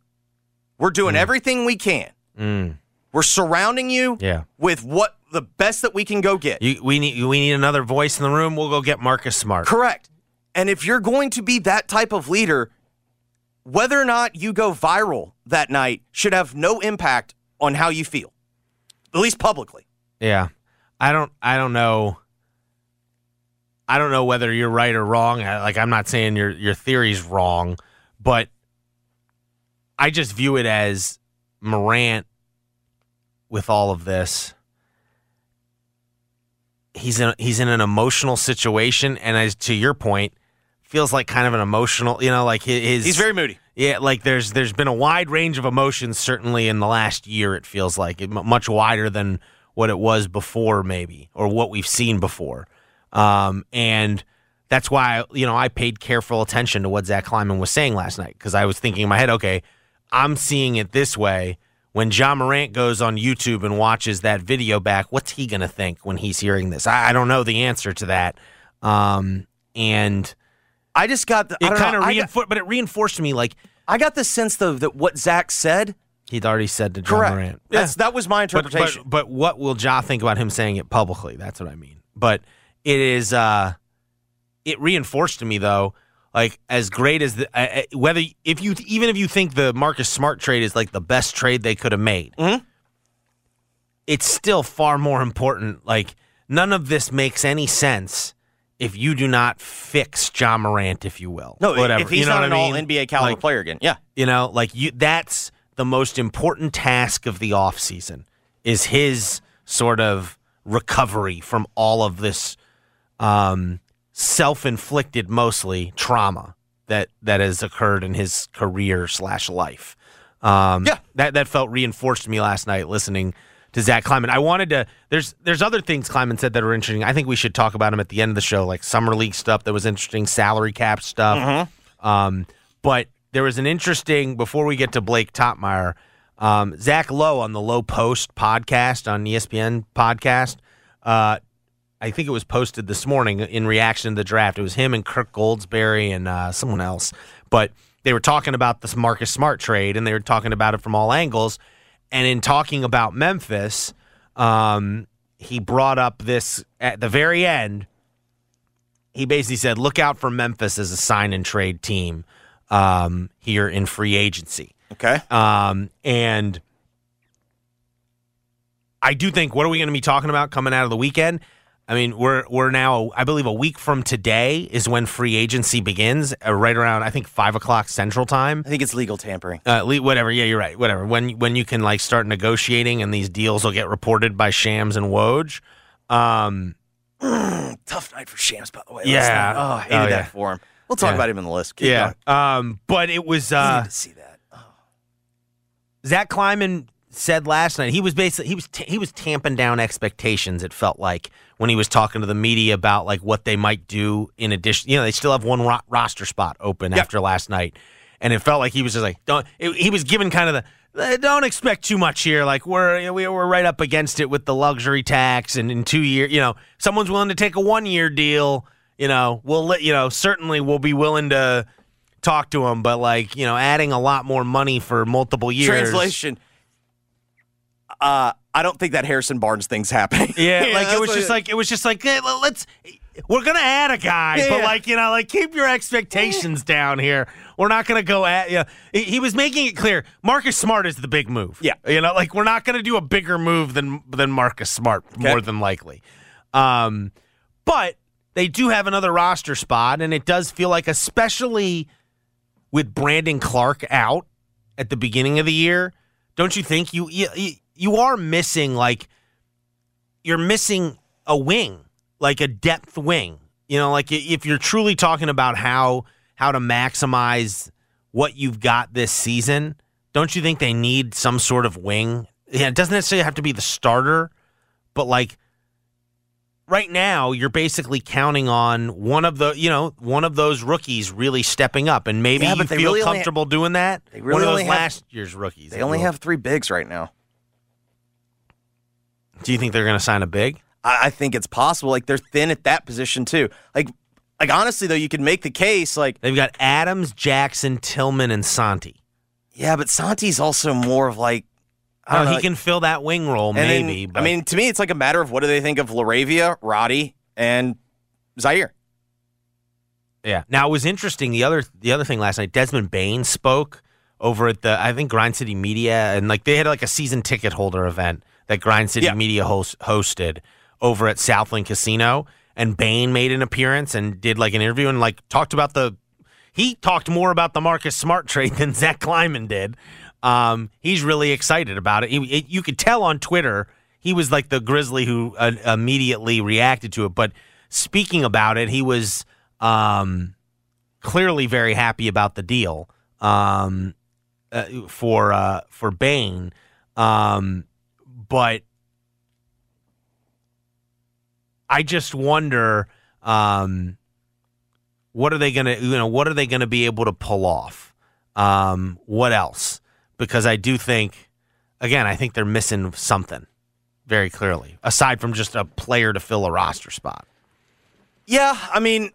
We're doing mm. everything we can. Mm. We're surrounding you Yeah. with what the best that we can go get. You, we need we need another voice in the room. We'll go get Marcus Smart. Correct. And if you're going to be that type of leader, whether or not you go viral that night should have no impact on how you feel, at least publicly. Yeah, I don't I don't know. I don't know whether you're right or wrong. I- Like I'm not saying your your theory's wrong, but I just view it as Morant with all of this. He's in he's in an emotional situation, and as to your point, feels like kind of an emotional. You know, like his, He's very moody. Yeah, like there's there's been a wide range of emotions certainly in the last year. It feels like it, much wider than what it was before, maybe, or what we've seen before. Um, and that's why you know I paid careful attention to what Zach Kleiman was saying last night because I was thinking in my head, okay, I'm seeing it this way. When Ja Morant goes on YouTube and watches that video back, what's he gonna think when he's hearing this? I, I don't know the answer to that. Um, and I just got the. It kind of know, I, got, reinforced, but it reinforced to me like I got the sense though that what Zach said, He'd already said to Ja correct. Morant. That's that was my But, but, interpretation. but what will Ja think about him saying it publicly? That's what I mean. But it is, uh, it reinforced to me though, like as great as the, uh, uh, whether, if you, even if you think the Marcus Smart trade is like the best trade they could have made, Mm-hmm. it's still far more important. Like none of this makes any sense if you do not fix Ja Morant, if you will. no, whatever. if he's you know not an I all? NBA caliber Like, player again, yeah. you know, like you that's the most important task of the offseason is his sort of recovery from all of this um, self-inflicted mostly trauma that that has occurred in his career slash life. Um, Yeah. that that felt reinforced to me last night listening to Zach Kleiman. I wanted to. There's there's other things Kleiman said that are interesting. I think we should talk about him at the end of the show, like summer league stuff that was interesting, salary cap stuff. Hmm. Um, but there was an interesting before we get to Blake Toppmeyer, um, Zach Lowe on the Lowe Post podcast on ESPN podcast. Uh, I think it was posted this morning in reaction to the draft. It was him and Kirk Goldsberry and uh, someone else, but they were talking about this Marcus Smart trade and they were talking about it from all angles. And in talking about Memphis, um, he brought up this at the very end he basically said, "Look out for Memphis as a sign and trade team um, here in free agency." Okay. Um, and I do think, what are we going to be talking about coming out of the weekend? I mean, we're we're now, I believe, a week from today is when free agency begins, uh, right around I think five o'clock Central Time. I think it's legal tampering. Uh, le- whatever, yeah, you're right. Whatever. When when you can like start negotiating and these deals will get reported by Shams and Woj. Um, Tough night for Shams, by the way. Yeah. Oh, I hated Oh, that for him. We'll talk Yeah. about him in the list. Keep yeah. Um, but it was uh, to see that. Zach Kleiman said last night he was basically he was t- he was tamping down expectations. It felt like when he was talking to the media about like what they might do in addition. You know, they still have one ro- roster spot open Yep. after last night, and it felt like he was just like don't. It, he was given kind of the "Eh, don't expect too much here. Like we're we- we're right up against it with the luxury tax, and in two years, you know, someone's willing to take a one year deal. You know, we'll let you know. Certainly, we'll be willing to talk to him, but like you know, adding a lot more money for multiple years. Translation. Uh, I don't think that Harrison Barnes thing's happening. Yeah, like it was just like it was just like l- let's we're gonna add a guy, Yeah, but yeah. like you know, like keep your expectations down here. We're not gonna go at you. He, he was making it clear Marcus Smart is the big move. Yeah. you know, like we're not gonna do a bigger move than than Marcus Smart more than likely. Um, but they do have another roster spot, and it does feel like, especially with Brandon Clarke out at the beginning of the year, don't you think you you, you are missing like you're missing a wing, like a depth wing. You know, like if you're truly talking about how how to maximize what you've got this season, don't you think they need some sort of wing? Yeah, it doesn't necessarily have to be the starter, but like right now you're basically counting on one of the you know one of those rookies really stepping up and maybe Yeah, you feel really comfortable doing that they one of those have- last year's rookies They only will. have three bigs right now. do you think they're going to sign a big I, I think it's possible. Like they're thin at that position too. Like, like honestly though, you could make the case. Like, they've got adams jackson tillman and santi yeah, but Santi's also more of like. I Oh, don't know, he can fill that wing role, and then- maybe. but I mean, to me, it's like a matter of what do they think of LaRavia, Roddy, and Ziaire. yeah. Now it was interesting. The other the other thing last night, Desmond Bane spoke over at the I think Grind City Media, and like they had like a season ticket holder event that Grind City Yeah. Media host, hosted over at Southland Casino, and Bane made an appearance and did like an interview and like talked about the. He talked more about the Marcus Smart trade than Zach Kleiman did. Um, he's really excited about it. He, it. You could tell on Twitter he was like the Grizzly who uh, immediately reacted to it. But speaking about it, he was um, clearly very happy about the deal um, uh, for uh, for Bane. Um, but I just wonder um, what are they going to you know what are they going to be able to pull off? Um, what else? Because I do think again, I think they're missing something very clearly aside from just a player to fill a roster spot. Yeah, I mean,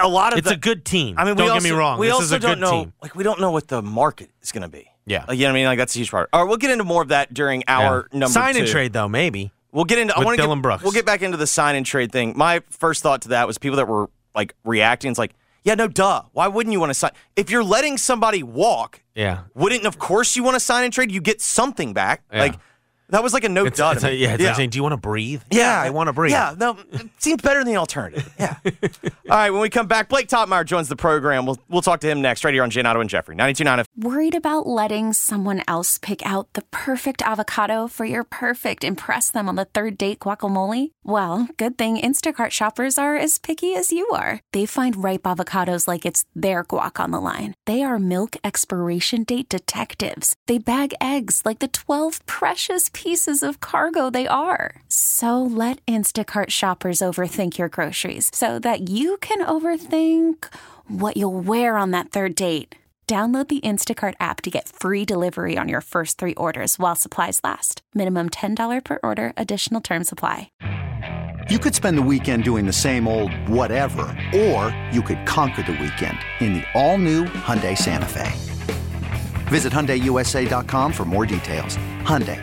a lot of It's the, a good team. I mean, don't we get also, me wrong. We this also is a don't good know, team. like, we don't know what the market is going to be. Yeah. Like, you know what I mean? Like, that's a huge part. All right, we'll get into more of that during our Yeah. number sign two. and trade though, maybe. We'll get into. I want to Dylan get, Brooks. We'll get back into the sign and trade thing. My first thought to that was people that were like reacting. It's like, yeah, no, duh. Why wouldn't you want to sign? If you're letting somebody walk, Yeah. wouldn't of course you want to sign and trade? You get something back. Yeah. Like that was like a no It's, duh. it's a- yeah, it's like saying, do you want to breathe? Yeah, I want to breathe. Yeah, no, it seems better than the alternative. Yeah. All right, when we come back, Blake Toppmeyer joins the program. We'll we'll talk to him next, right here on Giannotto and Jeffrey, 92.9 Worried about letting someone else pick out the perfect avocado for your perfect impress them on the third date guacamole? Well, good thing Instacart shoppers are as picky as you are. They find ripe avocados like it's their guac on the line. They are milk expiration date detectives. They bag eggs like the 12 precious pieces of cargo they are. So let Instacart shoppers overthink your groceries so that you can overthink what you'll wear on that third date. Download the Instacart app to get free delivery on your first three orders while supplies last. Minimum $10 per order, additional term supply. You could spend the weekend doing the same old whatever, or you could conquer the weekend in the all-new Hyundai Santa Fe. Visit HyundaiUSA.com for more details. Hyundai,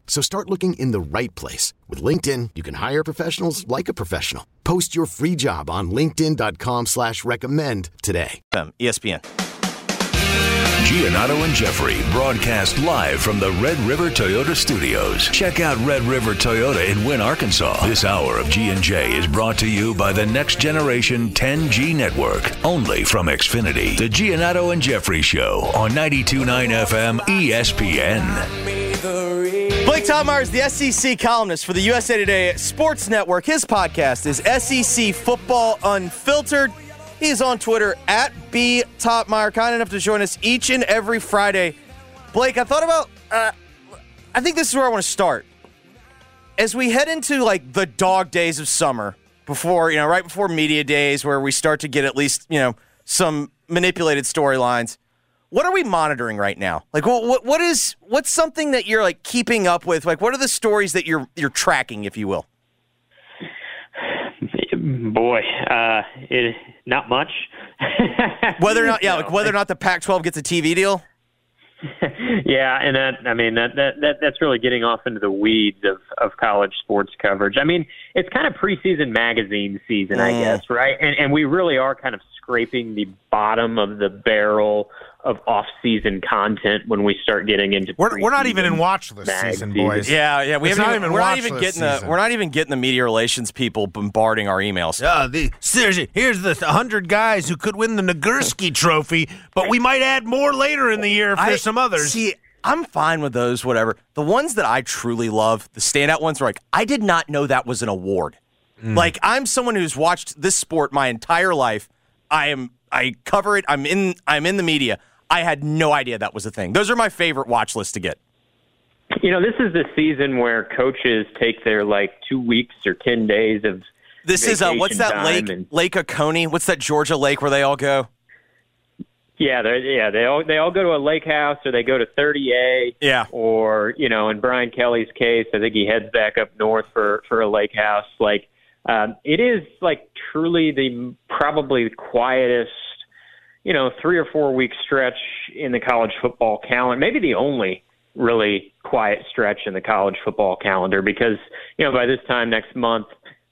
So start looking in the right place. With LinkedIn, you can hire professionals like a professional. Post your free job on linkedin.com slash recommend today. Um, ESPN. Giannotto and Jeffrey broadcast live from the Red River Toyota Studios. Check out Red River Toyota in Wynne, Arkansas. This hour of G&J is brought to you by the next generation 10G network, only from Xfinity. The Giannotto and Jeffrey Show on 92.9 FM ESPN. Blake Toppmeyer is the SEC columnist for the USA Today Sports Network. His podcast is SEC Football Unfiltered. He is on Twitter at B Toppmeyer, kind enough to join us each and every Friday. Blake, I thought about, uh, I think this is where I want to start. As we head into like the dog days of summer, before, you know, right before media days where we start to get at least, you know, some manipulated storylines. What are we monitoring right now? Like, what, what what is what's something that you're like keeping up with? Like, what are the stories that you're you're tracking, if you will? Boy, uh, it not much. Whether or not, yeah, like whether or not the Pac-12 gets a TV deal. yeah, and that I mean that, that that that's really getting off into the weeds of of college sports coverage. I mean, it's kind of preseason magazine season, I Mm. guess, right? And and we really are kind of scraping the bottom of the barrel of off-season content when we start getting into. We're, we're not even preseason in watch list mag season, season. boys. Yeah, yeah, we It's haven't not even we're not even list getting the we're not even getting the media relations people bombarding our emails. Uh, the, seriously, here's the 100 guys who could win the Nagurski trophy, but we might add more later in the year if I- there's some others. See, I'm fine with those, whatever. The ones that I truly love, the standout ones, are like, I did not know that was an award. Mm. Like, I'm someone who's watched this sport my entire life. I am, I cover it. I'm in, I'm in the media. I had no idea that was a thing. Those are my favorite watch lists to get. You know, this is the season where coaches take their like two weeks or ten days of. This is uh, what's that lake? and- Lake Oconee. What's that Georgia lake where they all go? Yeah, they yeah they all they all go to a lake house or they go to 30A. Yeah. Or you know, in Brian Kelly's case, I think he heads back up north for for a lake house. Like um, it is like truly the probably the quietest, you know, three or four week stretch in the college football calendar. Maybe the only really quiet stretch in the college football calendar because you know by this time next month,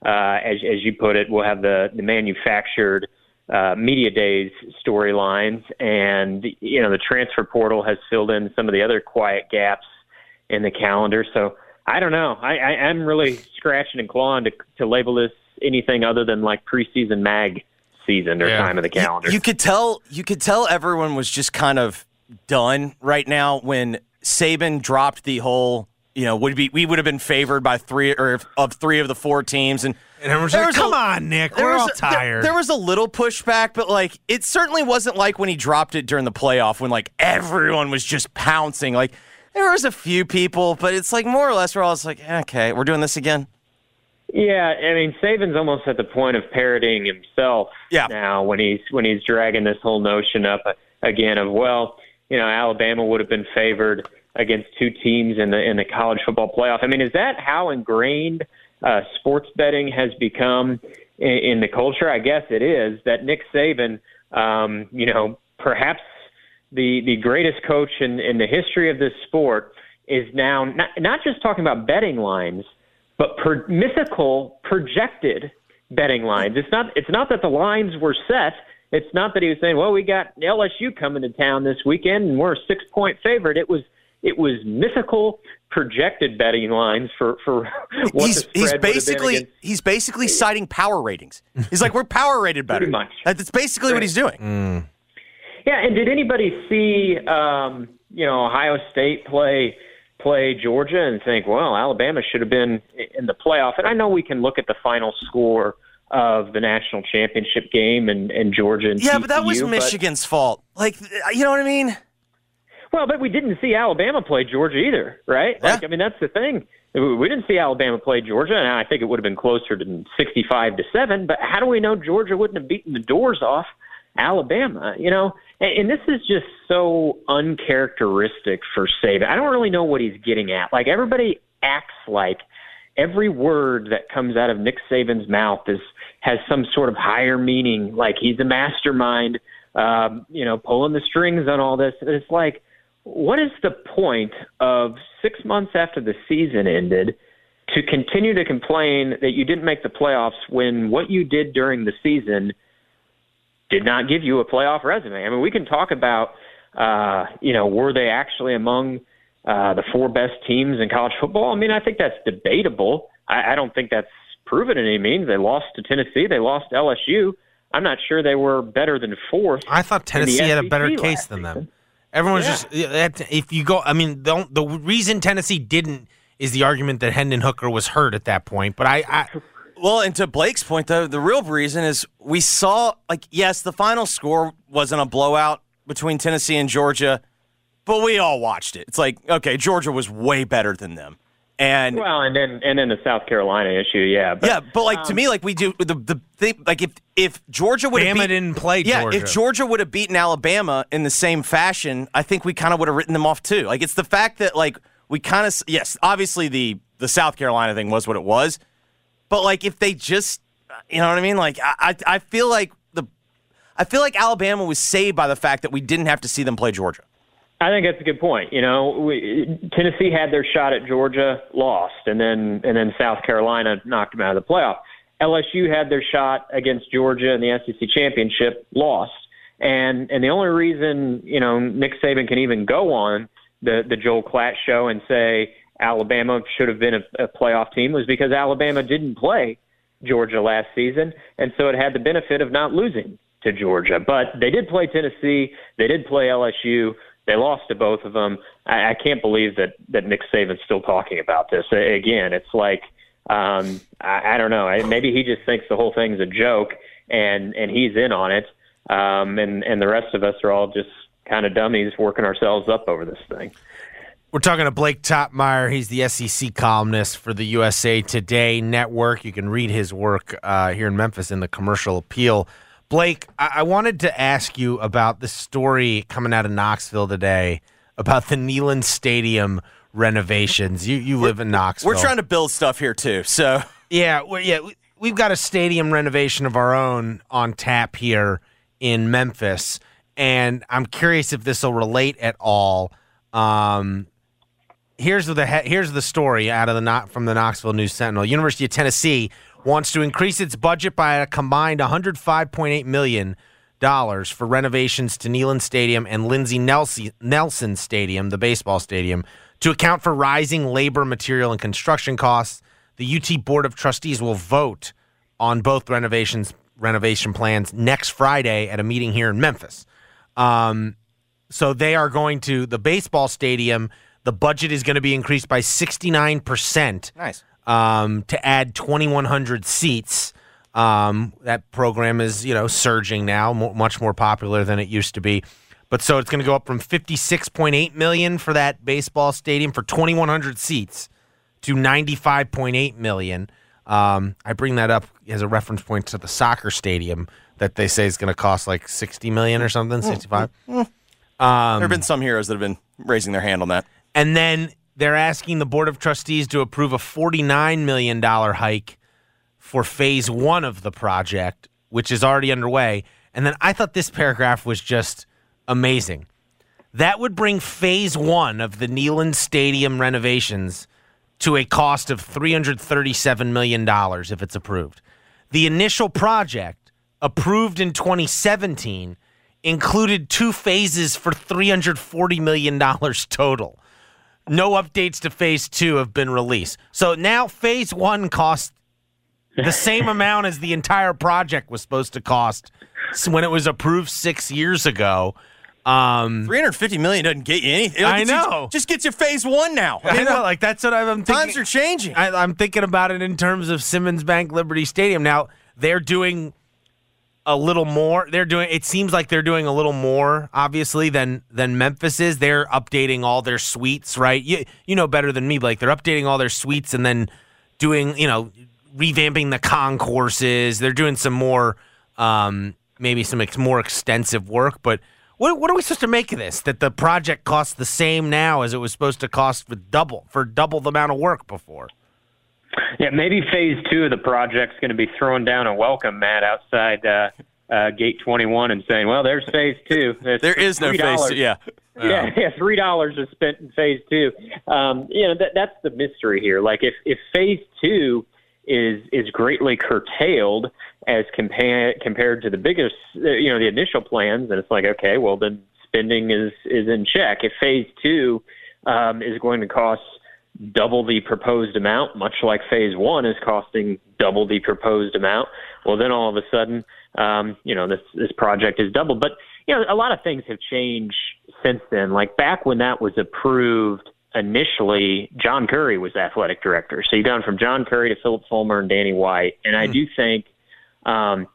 uh, as as you put it, we'll have the the manufactured uh, media days storylines, and you know the transfer portal has filled in some of the other quiet gaps in the calendar. So I don't know. I, I I'm really scratching and clawing to to label this anything other than like preseason mag season or Yeah. time of the calendar. You, could tell you could tell everyone was just kind of done right now when Saban dropped the whole you know would be we would have been favored by three or if- of three of the four teams and and everyone's like, was a- come on, Nick, we're all a- there- tired. There, was a little pushback, but like it certainly wasn't like when he dropped it during the playoff when like everyone was just pouncing. Like there was a few people, but it's like more or less we're all just like, okay, we're doing this again. Yeah, I mean Saban's almost at the point of parodying himself Yeah. now when he's when he's dragging this whole notion up uh, again of well, you know, Alabama would have been favored against two teams in the in the college football playoff. I mean, is that how ingrained uh, sports betting has become in, in the culture? I guess it is that Nick Saban, um, you know, perhaps the the greatest coach in in the history of this sport is now not not just talking about betting lines but per, mythical projected betting lines. It's not it's not that the lines were set. It's not that he was saying, "Well, we got LSU coming to town this weekend and we're a 6-point favorite." It was it was mythical projected betting lines for for what he's the he's spread would have been basically he's basically citing power ratings. He's like we're power rated better. Pretty much. That's basically what he's doing. Yeah, and did anybody see um, you know Ohio State play play Georgia and think, well, Alabama should have been in the playoff? And I know we can look at the final score of the national championship game and, and Georgia and Yeah, but that was TCU, Michigan's fault. Like you know what I mean? Well, but we didn't see Alabama play Georgia either, right? Yeah. Like, I mean, that's the thing. We didn't see Alabama play Georgia, and I think it would have been closer to sixty-five to seven. But how do we know Georgia wouldn't have beaten the doors off Alabama? You know, and, and this is just so uncharacteristic for Saban. I don't really know what he's getting at. Like everybody acts like every word that comes out of Nick Saban's mouth is has some sort of higher meaning. Like he's a mastermind, um, you know, pulling the strings on all this. And It's like, what is the point of six months after the season ended to continue to complain that you didn't make the playoffs when what you did during the season did not give you a playoff resume? I mean, we can talk about, uh, you know, were they actually among uh, the four best teams in college football? I mean, I think that's debatable. I, I don't think that's proven in any means. They lost to Tennessee. They lost to LSU. I'm not sure they were better than fourth. I thought Tennessee had a better case than them. season. Everyone's Yeah. just if you go. I mean, the the reason Tennessee didn't is the argument that Hendon Hooker was hurt at that point. But I, I Well, and to Blake's point, though, the real reason is we saw, like, yes, the final score wasn't a blowout between Tennessee and Georgia, but we all watched it. It's like, okay, Georgia was way better than them. And Well, and then and then the South Carolina issue, yeah. But, yeah, but like to um, me, like we do the the thing, like if if Georgia would have Bama beat, didn't play yeah, Georgia. if Georgia would have beaten Alabama in the same fashion, I think we kind of would have written them off too. Like it's the fact that like we kind of yes, obviously the the South Carolina thing was what it was, but like if they just, you know what I mean? Like I I, I feel like the I feel like Alabama was saved by the fact that we didn't have to see them play Georgia. I think that's a good point. You know, we, Tennessee had their shot at Georgia, lost, and then and then South Carolina knocked them out of the playoff. LSU had their shot against Georgia in the SEC championship, lost, and and the only reason you know Nick Saban can even go on the the Joel Klatt show and say Alabama should have been a, a playoff team was because Alabama didn't play Georgia last season, and so it had the benefit of not losing to Georgia. But they did play Tennessee, they did play LSU. They lost to both of them. I, I can't believe that that Nick Saban's still talking about this. Again, it's like um, I, I don't know. Maybe he just thinks the whole thing's a joke, and and he's in on it. Um, and and the rest of us are all just kind of dummies working ourselves up over this thing. We're talking to Blake Toppmeyer. He's the SEC columnist for the USA Today Network. You can read his work uh, here in Memphis in the Commercial Appeal. Blake, I-, I wanted to ask you about the story coming out of Knoxville today about the Neyland Stadium renovations. You you live in Knoxville. We're trying to build stuff here too. So Yeah, well, yeah, we- we've got a stadium renovation of our own on tap here in Memphis, and I'm curious if this will relate at all. Um, here's the here's the story out of the from the Knoxville News Sentinel. University of Tennessee wants to increase its budget by a combined 105.8 million dollars for renovations to Neyland Stadium and Lindsey Nelson, Nelson Stadium, the baseball stadium, to account for rising labor, material, and construction costs. The UT Board of Trustees will vote on both renovations renovation plans next Friday at a meeting here in Memphis. Um, so they are going to the baseball stadium. The budget is going to be increased by 69% nice. um, to add 2,100 seats. Um, that program is, you know, surging now, mo- much more popular than it used to be. But so it's going to go up from 56.8 million for that baseball stadium for 2,100 seats to 95.8 million. Um, I bring that up as a reference point to the soccer stadium that they say is going to cost like 60 million or something, 65. there have been some heroes that have been raising their hand on that. And then they're asking the Board of Trustees to approve a $49 million hike for phase one of the project, which is already underway. And then I thought this paragraph was just amazing. That would bring phase one of the Neyland Stadium renovations to a cost of $337 million if it's approved. The initial project, approved in 2017, included two phases for $340 million total. No updates to phase two have been released. So now phase one costs the same amount as the entire project was supposed to cost when it was approved six years ago. Um, 350 million doesn't get you anything. I It just- know. Just gets you phase one now. I know, like that's what I'm thinking. Times are changing. I, I'm thinking about it in terms of Simmons Bank Liberty Stadium. Now they're doing a little more. They're doing. It seems like they're doing a little more, obviously, than than Memphis is. They're updating all their suites, right? You you know better than me, Like They're updating all their suites and then doing, you know, revamping the concourses. They're doing some more, um, maybe some ex- more extensive work. But what what are we supposed to make of this? That the project costs the same now as it was supposed to cost with double for double the amount of work before. Yeah, maybe phase two of the project's going to be throwing down a welcome mat outside uh, uh, gate 21 and saying, "Well, there's phase two. It's There is no phase $3. two. Yeah. Yeah, yeah, three dollars is spent in phase two. Um, you know that that's the mystery here. Like if if phase two is is greatly curtailed as compare compared to the biggest, you know, the initial plans, and it's like okay, well then spending is is in check. If phase two um, is going to cost double the proposed amount, much like phase one is costing double the proposed amount, well then all of a sudden, um, you know, this this project is doubled. But you know, a lot of things have changed since then. Like back when that was approved initially John Currie was athletic director. So you've gone from John Currie to Phillip Fulmer and Danny White. And I do think um,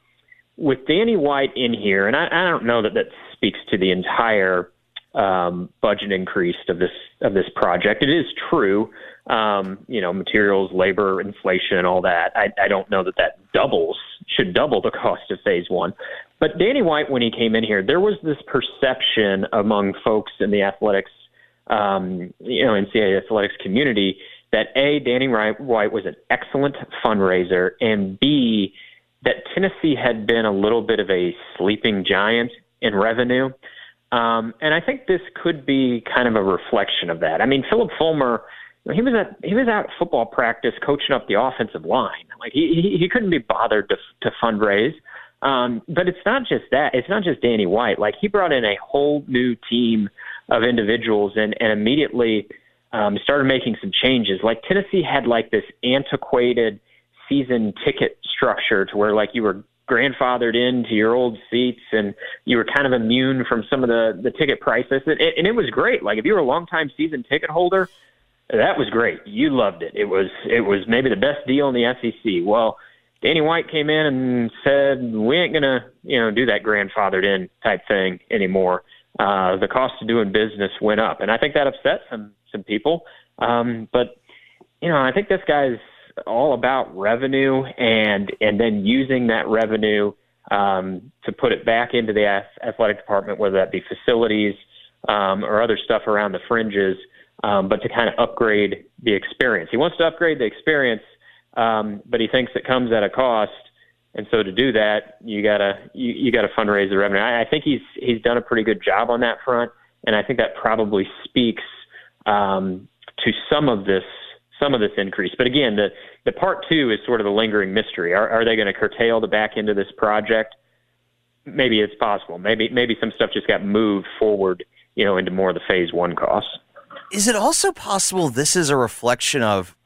with Danny White in here, and I, I don't know that that speaks to the entire um, budget increase of this of this project. It is true, um, you know, materials, labor, inflation, all that. I, I don't know that that doubles should double the cost of Phase One. But Danny White, when he came in here, there was this perception among folks in the athletics, um, you know, NCAA athletics community that a Danny White was an excellent fundraiser, and b that Tennessee had been a little bit of a sleeping giant in revenue. Um, and I think this could be kind of a reflection of that. I mean, Phillip Fulmer, he was at he was at football practice coaching up the offensive line. Like he he, he couldn't be bothered to to fundraise. Um, but it's not just that. It's not just Danny White. Like he brought in a whole new team of individuals and and immediately um, started making some changes. Like Tennessee had like this antiquated season ticket structure to where like you were grandfathered into your old seats and you were kind of immune from some of the the ticket prices. And, and it was great. Like if you were a long time season ticket holder that was great. You loved it. It was it was maybe the best deal in the SEC well Danny White came in and said we ain't gonna you know do that grandfathered in type thing anymore. Uh the cost of doing business went up. And I think that upset some some people. Um but you know I think this guy's all about revenue and and then using that revenue um, to put it back into the athletic department, whether that be facilities um, or other stuff around the fringes, um, but to kind of upgrade the experience. He wants to upgrade the experience, um, but he thinks it comes at a cost. And so to do that, you gotta you, you gotta fundraise the revenue. I, I think he's he's done a pretty good job on that front, and I think that probably speaks um, to some of this some of this increase. But again, the the part two is sort of the lingering mystery. Are, are they going to curtail the back end of this project? Maybe it's possible. Maybe maybe some stuff just got moved forward, you know, into more of the phase one costs. Is it also possible this is a reflection of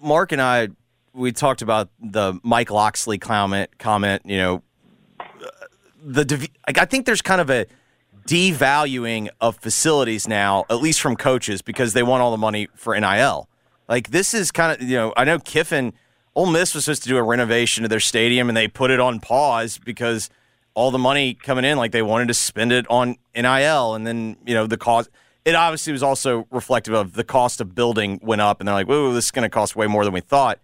Mark and I? We talked about the Mike Locksley comment. Comment, you know, the I think there's kind of a devaluing of facilities now, at least from coaches, because they want all the money for NIL. Like this is kind of you know I know Kiffin, Ole Miss was supposed to do a renovation of their stadium and they put it on pause because all the money coming in like they wanted to spend it on NIL and then you know the cost. It obviously was also reflective of the cost of building went up and they're like, whoa, this is going to cost way more than we thought.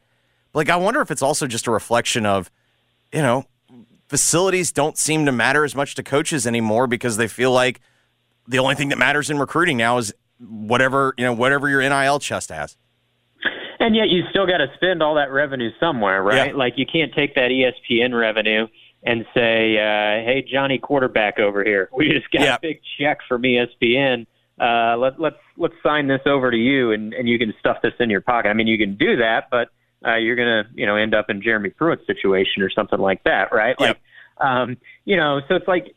But like I wonder if it's also just a reflection of, you know, facilities don't seem to matter as much to coaches anymore because they feel like the only thing that matters in recruiting now is whatever you know whatever your NIL chest has. And yet you still got to spend all that revenue somewhere, right? Yeah. Like you can't take that ESPN revenue and say, uh, "Hey, Johnny quarterback over here, we just got yeah. a big check from ESPN. Uh, let, let's let's sign this over to you, and, and you can stuff this in your pocket." I mean, you can do that, but uh, you're gonna you know end up in Jeremy Pruitt's situation or something like that, right? Yep. Like, um, you know, so it's like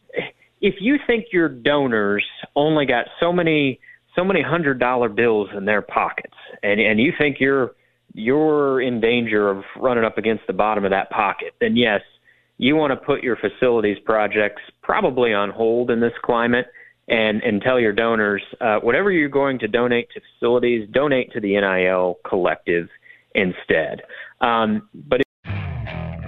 if you think your donors only got so many so many hundred dollar bills in their pockets, and and you think you're you're in danger of running up against the bottom of that pocket, then yes, you want to put your facilities projects probably on hold in this climate, and and tell your donors uh, whatever you're going to donate to facilities, donate to the NIL collective instead. Um, but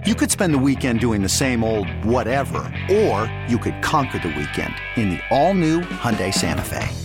you could spend the weekend doing the same old whatever, or you could conquer the weekend in the all-new Hyundai Santa Fe.